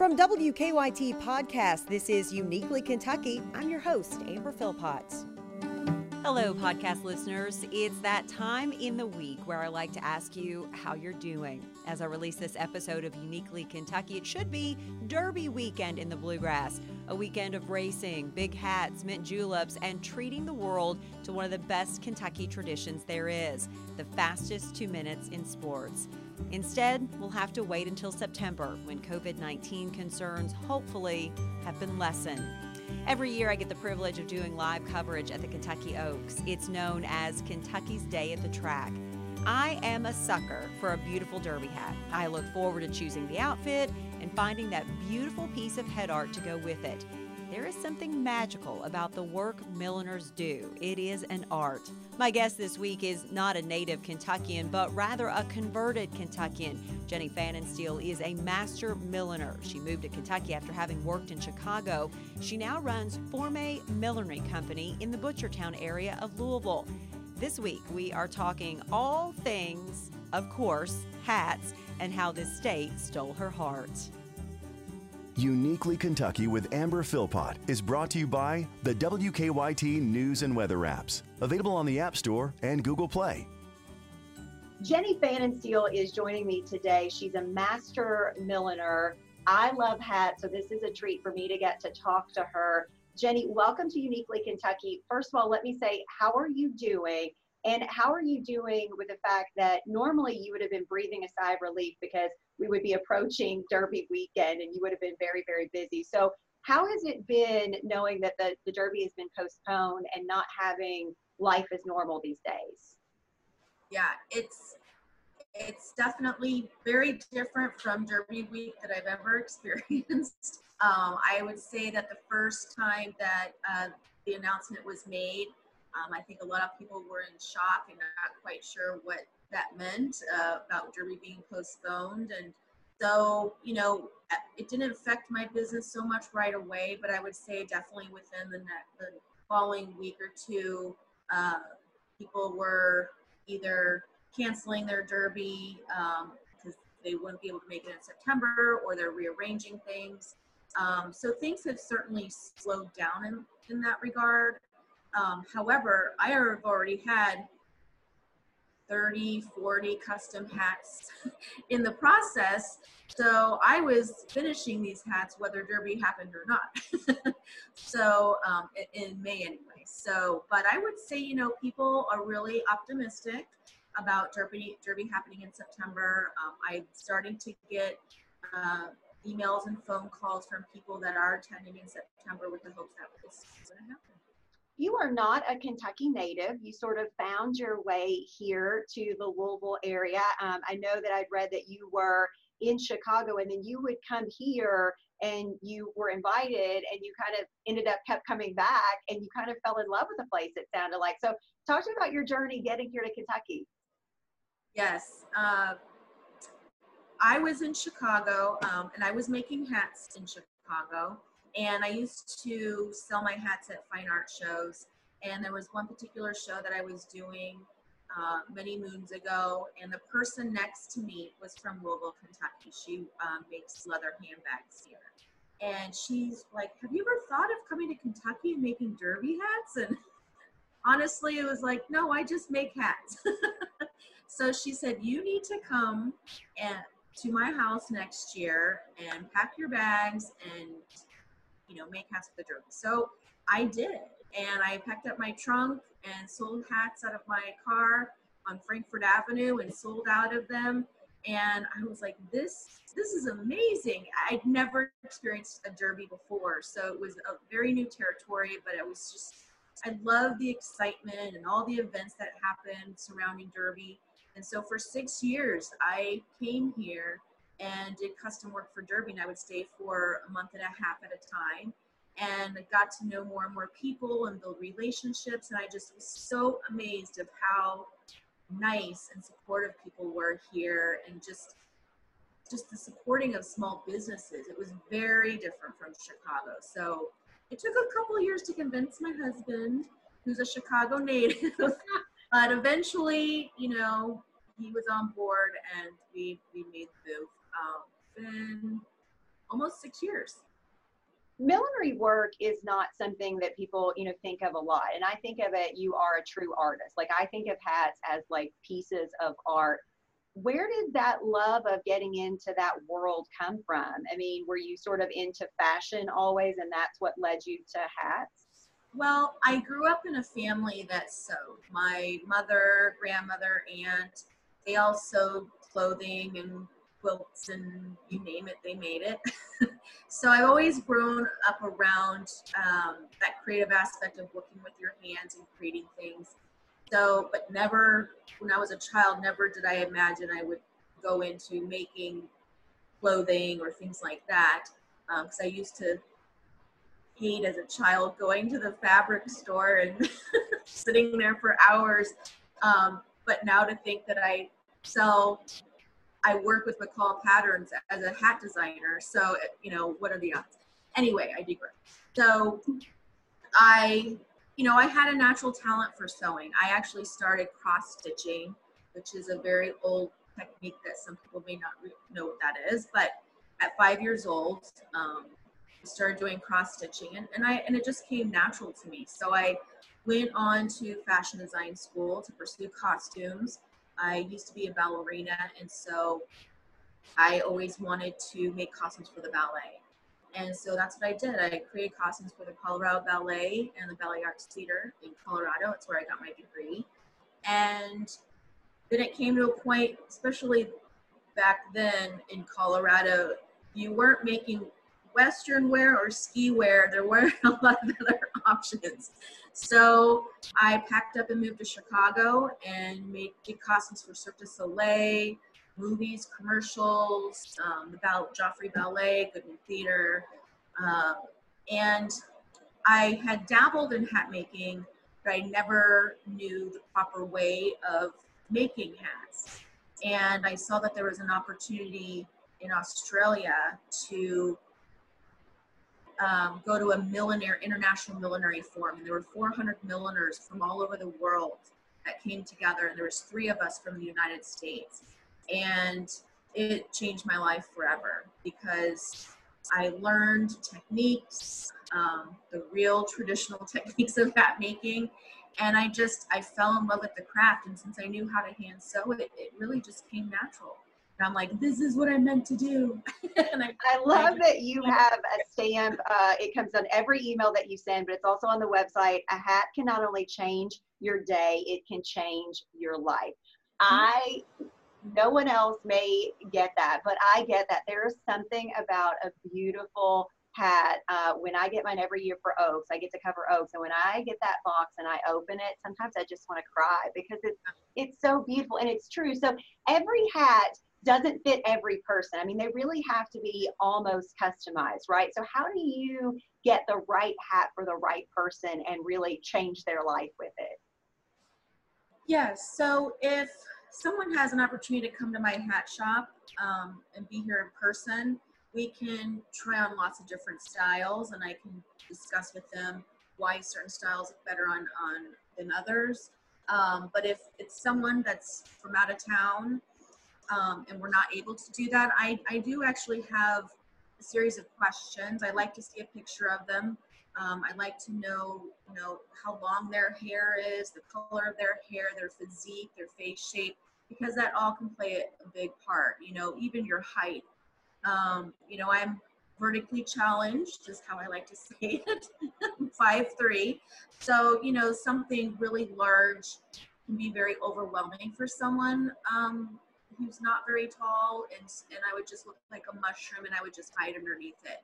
From WKYT Podcast, this is Uniquely Kentucky. I'm your host, Amber Philpotts. Hello, podcast listeners. It's that time in the week where I like to ask you how you're doing. As I release this episode of Uniquely Kentucky, it should be Derby weekend in the Bluegrass, a weekend of racing, big hats, mint juleps, and treating the world to one of the best Kentucky traditions there is the fastest two minutes in sports. Instead, we'll have to wait until September when COVID 19 concerns hopefully have been lessened. Every year, I get the privilege of doing live coverage at the Kentucky Oaks. It's known as Kentucky's Day at the Track. I am a sucker for a beautiful derby hat. I look forward to choosing the outfit and finding that beautiful piece of head art to go with it. There is something magical about the work milliners do. It is an art. My guest this week is not a native Kentuckian, but rather a converted Kentuckian. Jenny Pfannenstiel is a master milliner. She moved to Kentucky after having worked in Chicago. She now runs Forme Millinery Company in the Butchertown area of Louisville. This week, we are talking all things, of course, hats, and how this state stole her heart. Uniquely Kentucky with Amber Philpott is brought to you by the WKYT News and Weather apps, available on the App Store and Google Play. Jenny Pfannenstiel is joining me today. She's a master milliner. I love hats, so this is a treat for me to get to talk to her. Jenny, welcome to Uniquely Kentucky. First of all, let me say, how are you doing? And how are you doing with the fact that normally you would have been breathing a sigh of relief because we would be approaching Derby weekend and you would have been very, very busy. So, how has it been knowing that the, the Derby has been postponed and not having life as normal these days? Yeah, it's it's definitely very different from Derby week that I've ever experienced. Um, I would say that the first time that uh, the announcement was made, um, I think a lot of people were in shock and not quite sure what that meant uh, about Derby being postponed. And so, you know, it didn't affect my business so much right away, but I would say definitely within the, next, the following week or two, uh, people were either canceling their Derby um, because they wouldn't be able to make it in September or they're rearranging things. Um, so things have certainly slowed down in, in that regard. Um, however, I have already had 30, 40 custom hats in the process. So I was finishing these hats whether Derby happened or not. so um, in May anyway. So, but I would say, you know, people are really optimistic about Derby, Derby happening in September. Um, I'm starting to get uh, emails and phone calls from people that are attending in September with the hopes that this is going to happen you are not a Kentucky native. You sort of found your way here to the Louisville area. Um, I know that I'd read that you were in Chicago and then you would come here and you were invited and you kind of ended up kept coming back and you kind of fell in love with the place, it sounded like. So, talk to me about your journey getting here to Kentucky. Yes. Uh, I was in Chicago um, and I was making hats in Chicago. And I used to sell my hats at fine art shows. And there was one particular show that I was doing uh, many moons ago, and the person next to me was from Louisville, Kentucky. She um, makes leather handbags here. And she's like, Have you ever thought of coming to Kentucky and making derby hats? And honestly, it was like, No, I just make hats. so she said, You need to come and to my house next year and pack your bags and you know, make hats for the derby. So I did. And I packed up my trunk and sold hats out of my car on Frankfort Avenue and sold out of them. And I was like, this this is amazing. I'd never experienced a derby before. So it was a very new territory, but it was just I love the excitement and all the events that happened surrounding Derby. And so for six years, I came here and did custom work for Derby. And I would stay for a month and a half at a time. And got to know more and more people and build relationships. And I just was so amazed of how nice and supportive people were here and just just the supporting of small businesses. It was very different from Chicago. So it took a couple years to convince my husband, who's a Chicago native, but eventually, you know, he was on board and we we made the move um, been almost six years. Millinery work is not something that people you know think of a lot and i think of it you are a true artist. Like i think of hats as like pieces of art. Where did that love of getting into that world come from? I mean were you sort of into fashion always and that's what led you to hats? Well i grew up in a family that sewed. My mother grandmother aunt they all sewed clothing and quilts and you name it, they made it. so I've always grown up around um, that creative aspect of working with your hands and creating things. So, but never, when I was a child, never did I imagine I would go into making clothing or things like that. Because um, I used to hate as a child going to the fabric store and sitting there for hours. Um, but now to think that I sell I work with McCall Patterns as a hat designer. So, you know, what are the odds? Anyway, I digress. So, I, you know, I had a natural talent for sewing. I actually started cross stitching, which is a very old technique that some people may not know what that is. But at five years old, um, I started doing cross stitching, and, and I and it just came natural to me. So I went on to fashion design school to pursue costumes I used to be a ballerina, and so I always wanted to make costumes for the ballet. And so that's what I did. I created costumes for the Colorado Ballet and the Ballet Arts Theater in Colorado. It's where I got my degree. And then it came to a point, especially back then in Colorado, you weren't making Western wear or ski wear. There weren't a lot of other options. So I packed up and moved to Chicago and made did costumes for Cirque du Soleil, movies, commercials, um, the Ball- Joffrey Ballet, Goodman Theater, um, and I had dabbled in hat making, but I never knew the proper way of making hats. And I saw that there was an opportunity in Australia to um, go to a millionaire international millinery forum and there were 400 milliners from all over the world that came together and there was three of us from the united states. And it changed my life forever because i learned techniques um, the real traditional techniques of hat making and i just i fell in love with the craft and since i knew how to hand sew it it really just came natural I'm like, this is what I meant to do. and I, I love I, that you have a stamp. Uh, it comes on every email that you send, but it's also on the website. A hat can not only change your day, it can change your life. Mm-hmm. I no one else may get that, but I get that there is something about a beautiful hat. Uh, when I get mine every year for Oaks, I get to cover Oaks, and when I get that box and I open it, sometimes I just want to cry because it's it's so beautiful and it's true. So every hat doesn't fit every person. I mean, they really have to be almost customized, right? So, how do you get the right hat for the right person and really change their life with it? Yes. So, if someone has an opportunity to come to my hat shop um, and be here in person, we can try on lots of different styles and I can discuss with them why certain styles look better on, on than others. Um, but if it's someone that's from out of town um, and we're not able to do that, I, I do actually have a series of questions. I like to see a picture of them. Um, I like to know, you know, how long their hair is, the color of their hair, their physique, their face shape, because that all can play a, big part. You know, even your height. Um, you know, I'm vertically challenged, is how I like to say it, five three. So, you know, something really large can be very overwhelming for someone. Um, who's not very tall and and I would just look like a mushroom and I would just hide underneath it.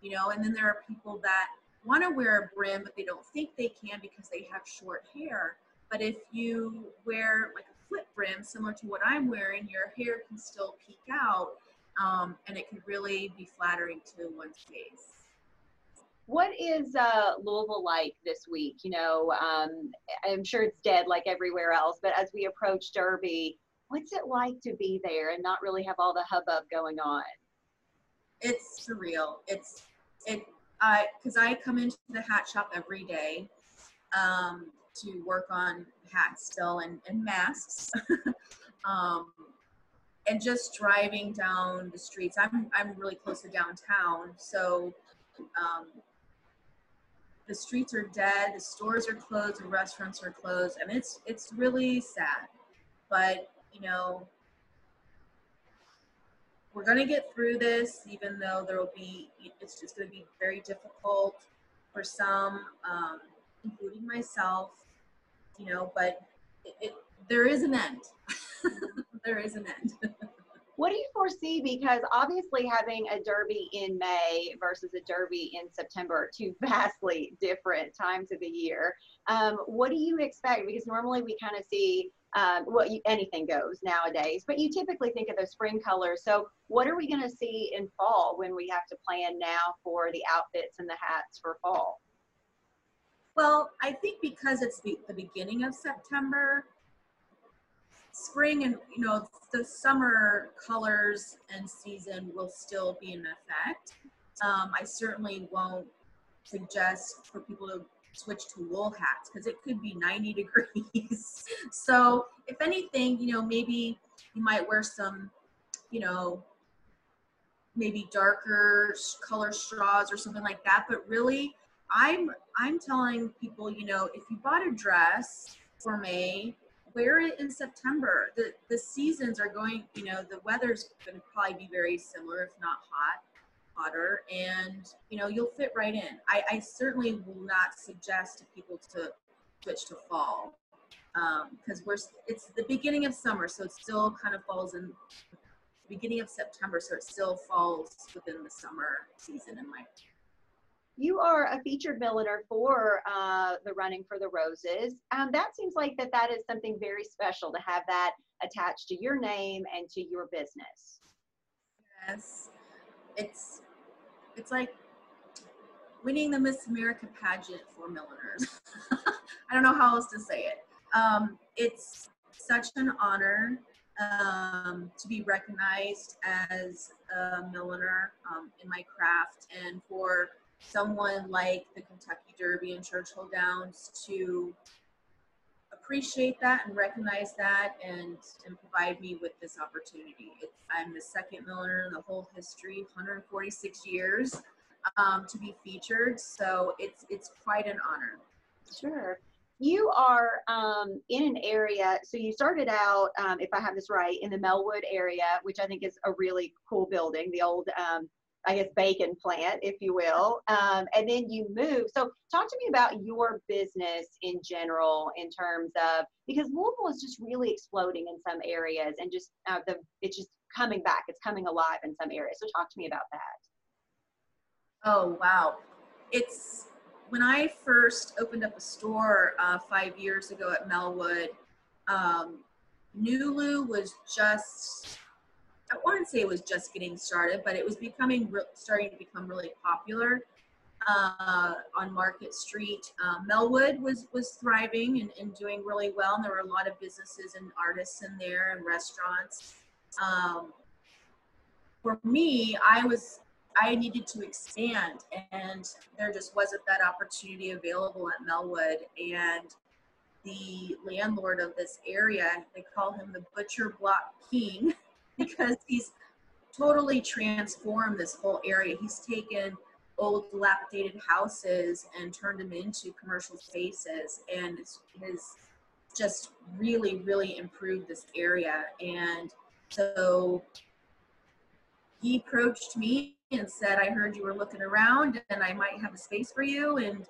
You know, and then there are people that want to wear a brim but they don't think they can because they have short hair. But if you wear like a flip brim similar to what I'm wearing, your hair can still peek out um, and it can really be flattering to one's face. What is uh, Louisville like this week? You know, um, I'm sure it's dead like everywhere else, but as we approach Derby, what's it like to be there and not really have all the hubbub going on? It's surreal. It's it I because I come into the hat shop every day um, to work on hats still and, and masks. um, and just driving down the streets. I'm I'm really close to downtown, so um, the streets are dead, the stores are closed, the restaurants are closed, and it's it's really sad. But you know, we're gonna get through this, even though there will be it's just gonna be very difficult for some, um, including myself. You know, but it, it there is an end. there is an end. what do you foresee? Because obviously, having a derby in May versus a derby in September are two vastly different times of the year. Um, what do you expect? Because normally we kind of see um, well, you, anything goes nowadays, but you typically think of those spring colors. So, what are we going to see in fall when we have to plan now for the outfits and the hats for fall? Well, I think because it's the, the beginning of September, spring and you know the summer colors and season will still be in effect. Um, I certainly won't suggest for people to switch to wool hats because it could be 90 degrees. so if anything, you know, maybe you might wear some, you know, maybe darker color straws or something like that. But really, I'm I'm telling people, you know, if you bought a dress for May, wear it in September. The the seasons are going, you know, the weather's going to probably be very similar, if not hot hotter and you know you'll fit right in. I, I certainly will not suggest to people to switch to fall because um, we're it's the beginning of summer so it still kind of falls in the beginning of september so it still falls within the summer season in my you are a featured milliner for uh, the running for the roses. Um, that seems like that that is something very special to have that attached to your name and to your business. Yes. It's it's like winning the Miss America pageant for milliners. I don't know how else to say it. Um, it's such an honor um, to be recognized as a milliner um, in my craft and for someone like the Kentucky Derby and Churchill Downs to appreciate that and recognize that and, and provide me with this opportunity. It's, I'm the second milliner in the whole history, 146 years, um, to be featured. So it's it's quite an honor. Sure. You are um, in an area, so you started out, um, if I have this right, in the Mellwood area, which I think is a really cool building, the old um, I guess, bacon plant, if you will. Um, and then you move. So, talk to me about your business in general, in terms of because Louisville is just really exploding in some areas, and just uh, the it's just coming back. It's coming alive in some areas. So, talk to me about that. Oh wow, it's when I first opened up a store uh, five years ago at Mellwood. Um, Nulu was just I wouldn't say it was just getting started, but it was becoming re- starting to become really popular uh, on Market Street. Um, Mellwood was was thriving and, and, doing really well, and there were a lot of businesses and artists in there and restaurants. Um, for me, I was I needed to expand, and there just wasn't that opportunity available at Mellwood. And the landlord of this area, they call him the Butcher Block King. because he's totally transformed this whole area. He's taken old dilapidated houses and turned them into commercial spaces and has just really really improved this area. And so he approached me and said i heard you were looking around and i might have a space for you. And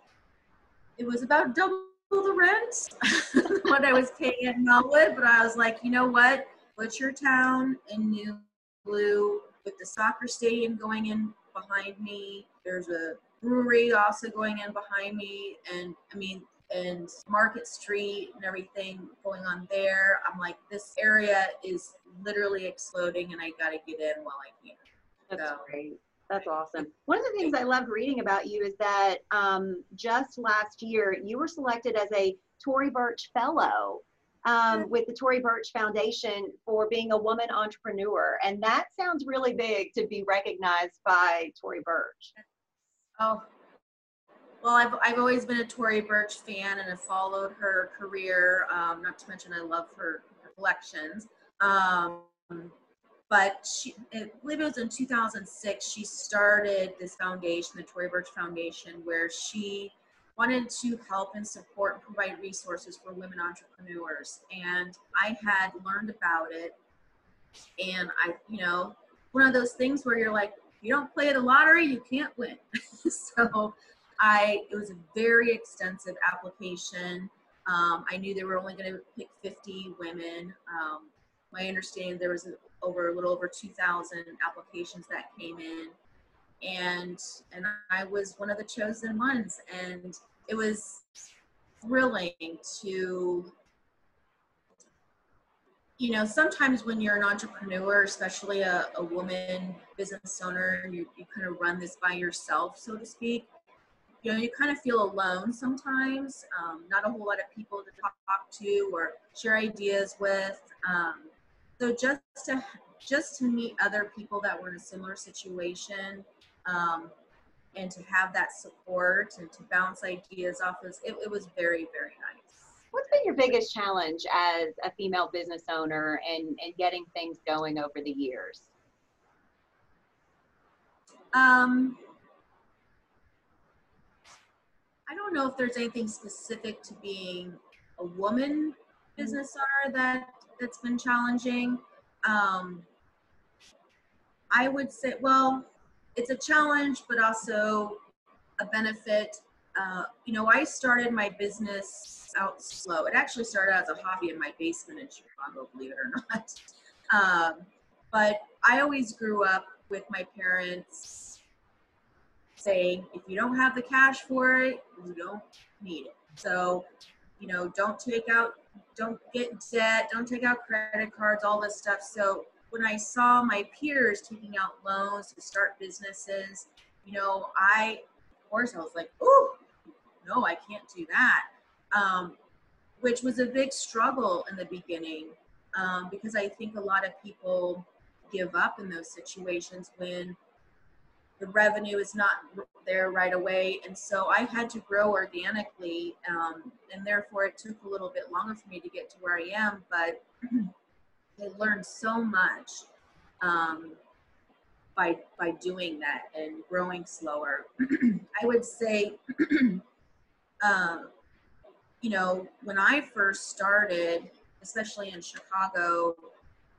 it was about double the rent what i was paying at mellwood but i was like you know what Butchertown in New Blue with the soccer stadium going in behind me. There's a brewery also going in behind me, and I mean, and Market Street and everything going on there. I'm like, this area is literally exploding, and I got to get in while I can. That's so, great. That's awesome. One of the things I loved reading about you is that um, just last year you were selected as a Tory Burch Fellow um, with the Tory Burch Foundation for being a woman entrepreneur. And that sounds really big to be recognized by Tory Burch. Oh, well, I've, I've always been a Tory Burch fan and have followed her career. Um, not to mention, I love her, collections. Um, but she, I believe it was in 2006, she started this foundation, the Tory Burch Foundation, where she wanted to help and support and provide resources for women entrepreneurs. And I had learned about it. And I, you know, one of those things where you're like, you don't play the lottery, you can't win. so I, it was a very extensive application. Um, I knew they were only going to pick 50 women. Um, my understanding there was over a little over 2,000 applications that came in, and and I was one of the chosen ones, and it was thrilling to you know sometimes when you're an entrepreneur especially a, a woman business owner you, you kind of run this by yourself so to speak you know you kind of feel alone sometimes. Um, not a whole lot of people to talk, to or share ideas with. Um, so just to just to meet other people that were in a similar situation um, and to have that support and to bounce ideas off of it, it was very very nice what's been your biggest challenge as a female business owner and and getting things going over the years um I don't know if there's anything specific to being a woman business owner that that's been challenging. Um, I would say, well, it's a challenge, but also a benefit. Uh, you know, I started my business out slow. It actually started as a hobby in my basement in Chicago, believe it or not. Um, but I always grew up with my parents saying if you don't have the cash for it, you don't need it. So, you know, don't take out, don't get debt, don't take out credit cards, all this stuff. So when I saw my peers taking out loans to start businesses, you know, I, of course, I was like, oh, no, I can't do that. Um, which was a big struggle in the beginning um, because I think a lot of people give up in those situations when the revenue is not there right away. And so I had to grow organically. Um, and therefore, it took a little bit longer for me to get to where I am. But I learned so much um, by, by doing that and growing slower. I would say, um, you know, when I first started, especially in Chicago,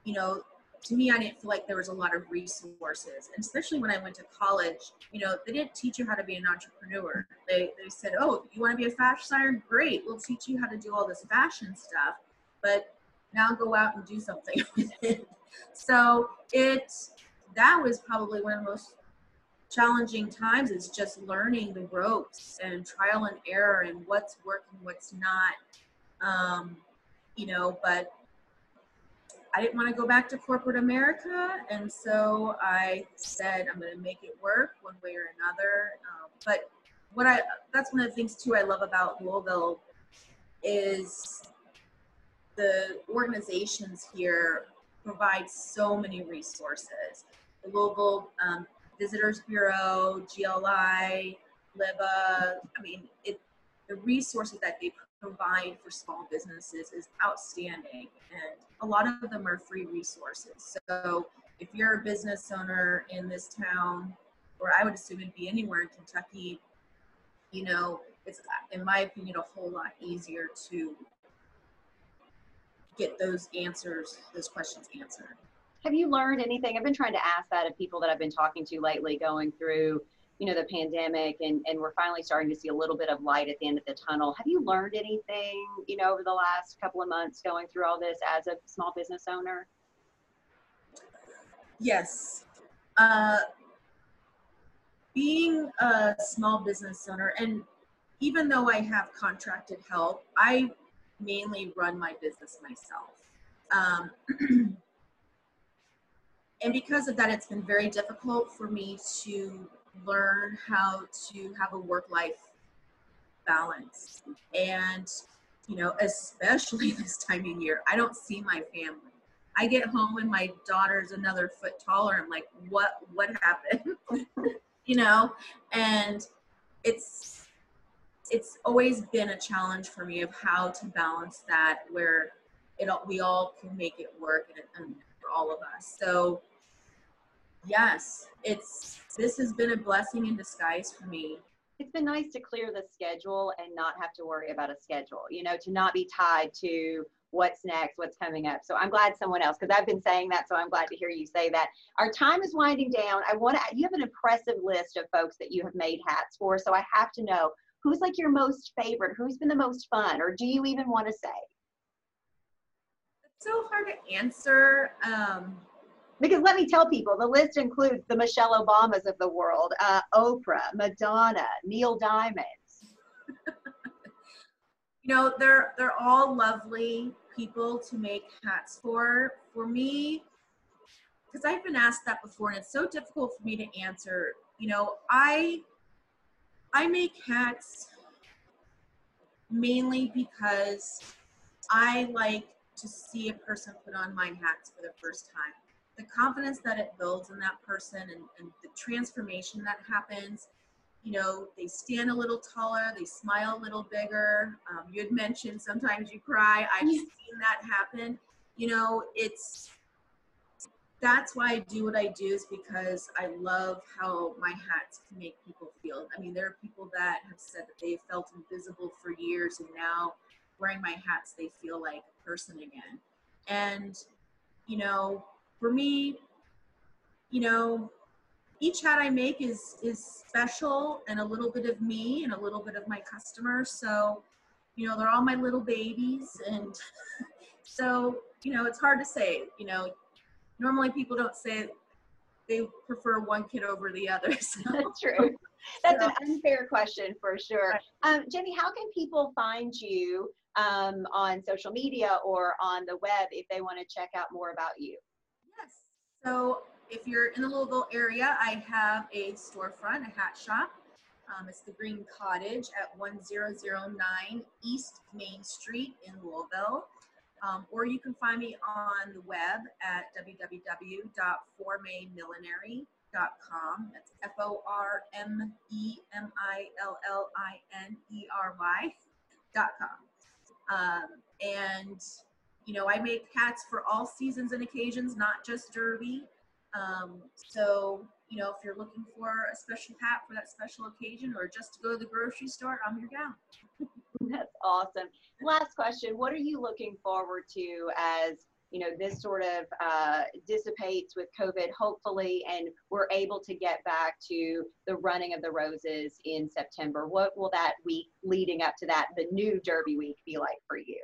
you know, to me, I didn't feel like there was a lot of resources. And especially when I went to college, you know, they didn't teach you how to be an entrepreneur. They, they said, oh, you want to be a fashion designer? Great, we'll teach you how to do all this fashion stuff. But now go out and do something. So it, that was probably one of the most challenging times is just learning the ropes and trial and error and what's working, what's not. Um, you know, but I didn't want to go back to corporate America, and so I said I'm going to make it work one way or another. Um, but what I that's one of the things too I love about Louisville is the organizations here provide so many resources. The Louisville um, Visitors Bureau, GLI, LIBA, I mean, it, the resources that they provide for small businesses is outstanding and a lot of them are free resources so if you're a business owner in this town or i would assume it'd be anywhere in kentucky you know it's in my opinion a whole lot easier to get those answers those questions answered. Have you learned anything? I've been trying to ask that of people that i've been talking to lately going through you know the pandemic and and we're finally starting to see a little bit of light at the end of the tunnel. Have you learned anything you know over the last couple of months going through all this as a small business owner? Yes. Uh, being a small business owner and even though i have contracted help i mainly run my business myself um, and because of that it's been very difficult for me to learn how to have a work life balance. And, you know, especially this time of year, I don't see my family. I get home and my daughter's another foot taller. I'm like, what what happened? you know, and it's it's always been a challenge for me of how to balance that where it all, we all can make it work and, and for all of us. So yes, it's this has been a blessing in disguise for me. It's been nice to clear the schedule and not have to worry about a schedule, you know, to not be tied to what's next, what's coming up. So I'm glad someone else, because I've been saying that, so I'm glad to hear you say that. Our time is winding down. I want to, you have an impressive list of folks that you have made hats for, so I have to know who's like your most favorite, who's been the most fun, or do you even want to say? It's so hard to answer. Um, because let me tell people, the list includes the Michelle Obamas of the world, uh, Oprah, Madonna, Neil Diamond. you know, they're they're all lovely people to make hats for. For me, because I've been asked that before, and it's so difficult for me to answer. You know, I I make hats mainly because I like to see a person put on my hats for the first time. The confidence that it builds in that person and, and the transformation that happens. You know, they stand a little taller, they smile a little bigger. Um, you had mentioned sometimes you cry. I've seen that happen. You know, it's that's why I do what I do is because I love how my hats can make people feel. I mean, there are people that have said that they felt invisible for years and now wearing my hats, they feel like a person again. And, you know, for me, you know, each hat I make is is special and a little bit of me and a little bit of my customer. So, you know, they're all my little babies and so, you know, it's hard to say, you know, normally people don't say they prefer one kid over the other. So. That's true. That's an unfair question for sure. Um, Jenny, how can people find you um, on social media or on the web if they want to check out more about you? Yes. So if you're in the Louisville area, I have a storefront, a hat shop. Um, it's the Green Cottage at 1009 East Main Street in Louisville. Um, or you can find me on the web at www.formemillinery.com. That's F O R M E M I L L I N E R Y.com. Um, and, you know, I make hats for all seasons and occasions, not just Derby. Um, so, you know, if you're looking for a special hat for that special occasion or just to go to the grocery store, I'm your gal. That's awesome. Last question. What are you looking forward to as you know this sort of uh, dissipates with COVID, hopefully, and we're able to get back to the running of the roses in September? What will that week leading up to that, the new Derby week, be like for you?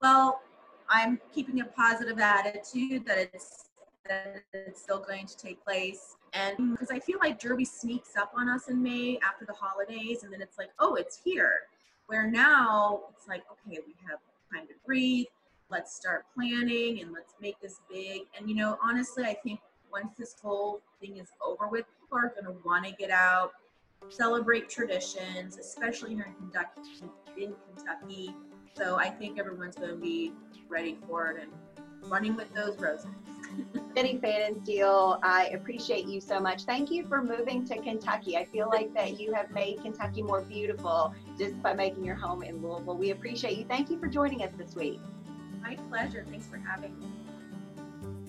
Well, I'm keeping a positive attitude that it's that it's still going to take place. And because I feel like Derby sneaks up on us in May after the holidays, and then it's like, oh, it's here. Where now it's like, okay, we have time to breathe. Let's start planning and let's make this big. And you know, honestly, I think once this whole thing is over with, people are going to want to get out, celebrate traditions, especially here in Kentucky. In Kentucky. So I think everyone's going to be ready for it and running with those roses. Jenny Pfannenstiel, I appreciate you so much. Thank you for moving to Kentucky. I feel like that you have made Kentucky more beautiful just by making your home in Louisville. We appreciate you. Thank you for joining us this week. My pleasure. Thanks for having me.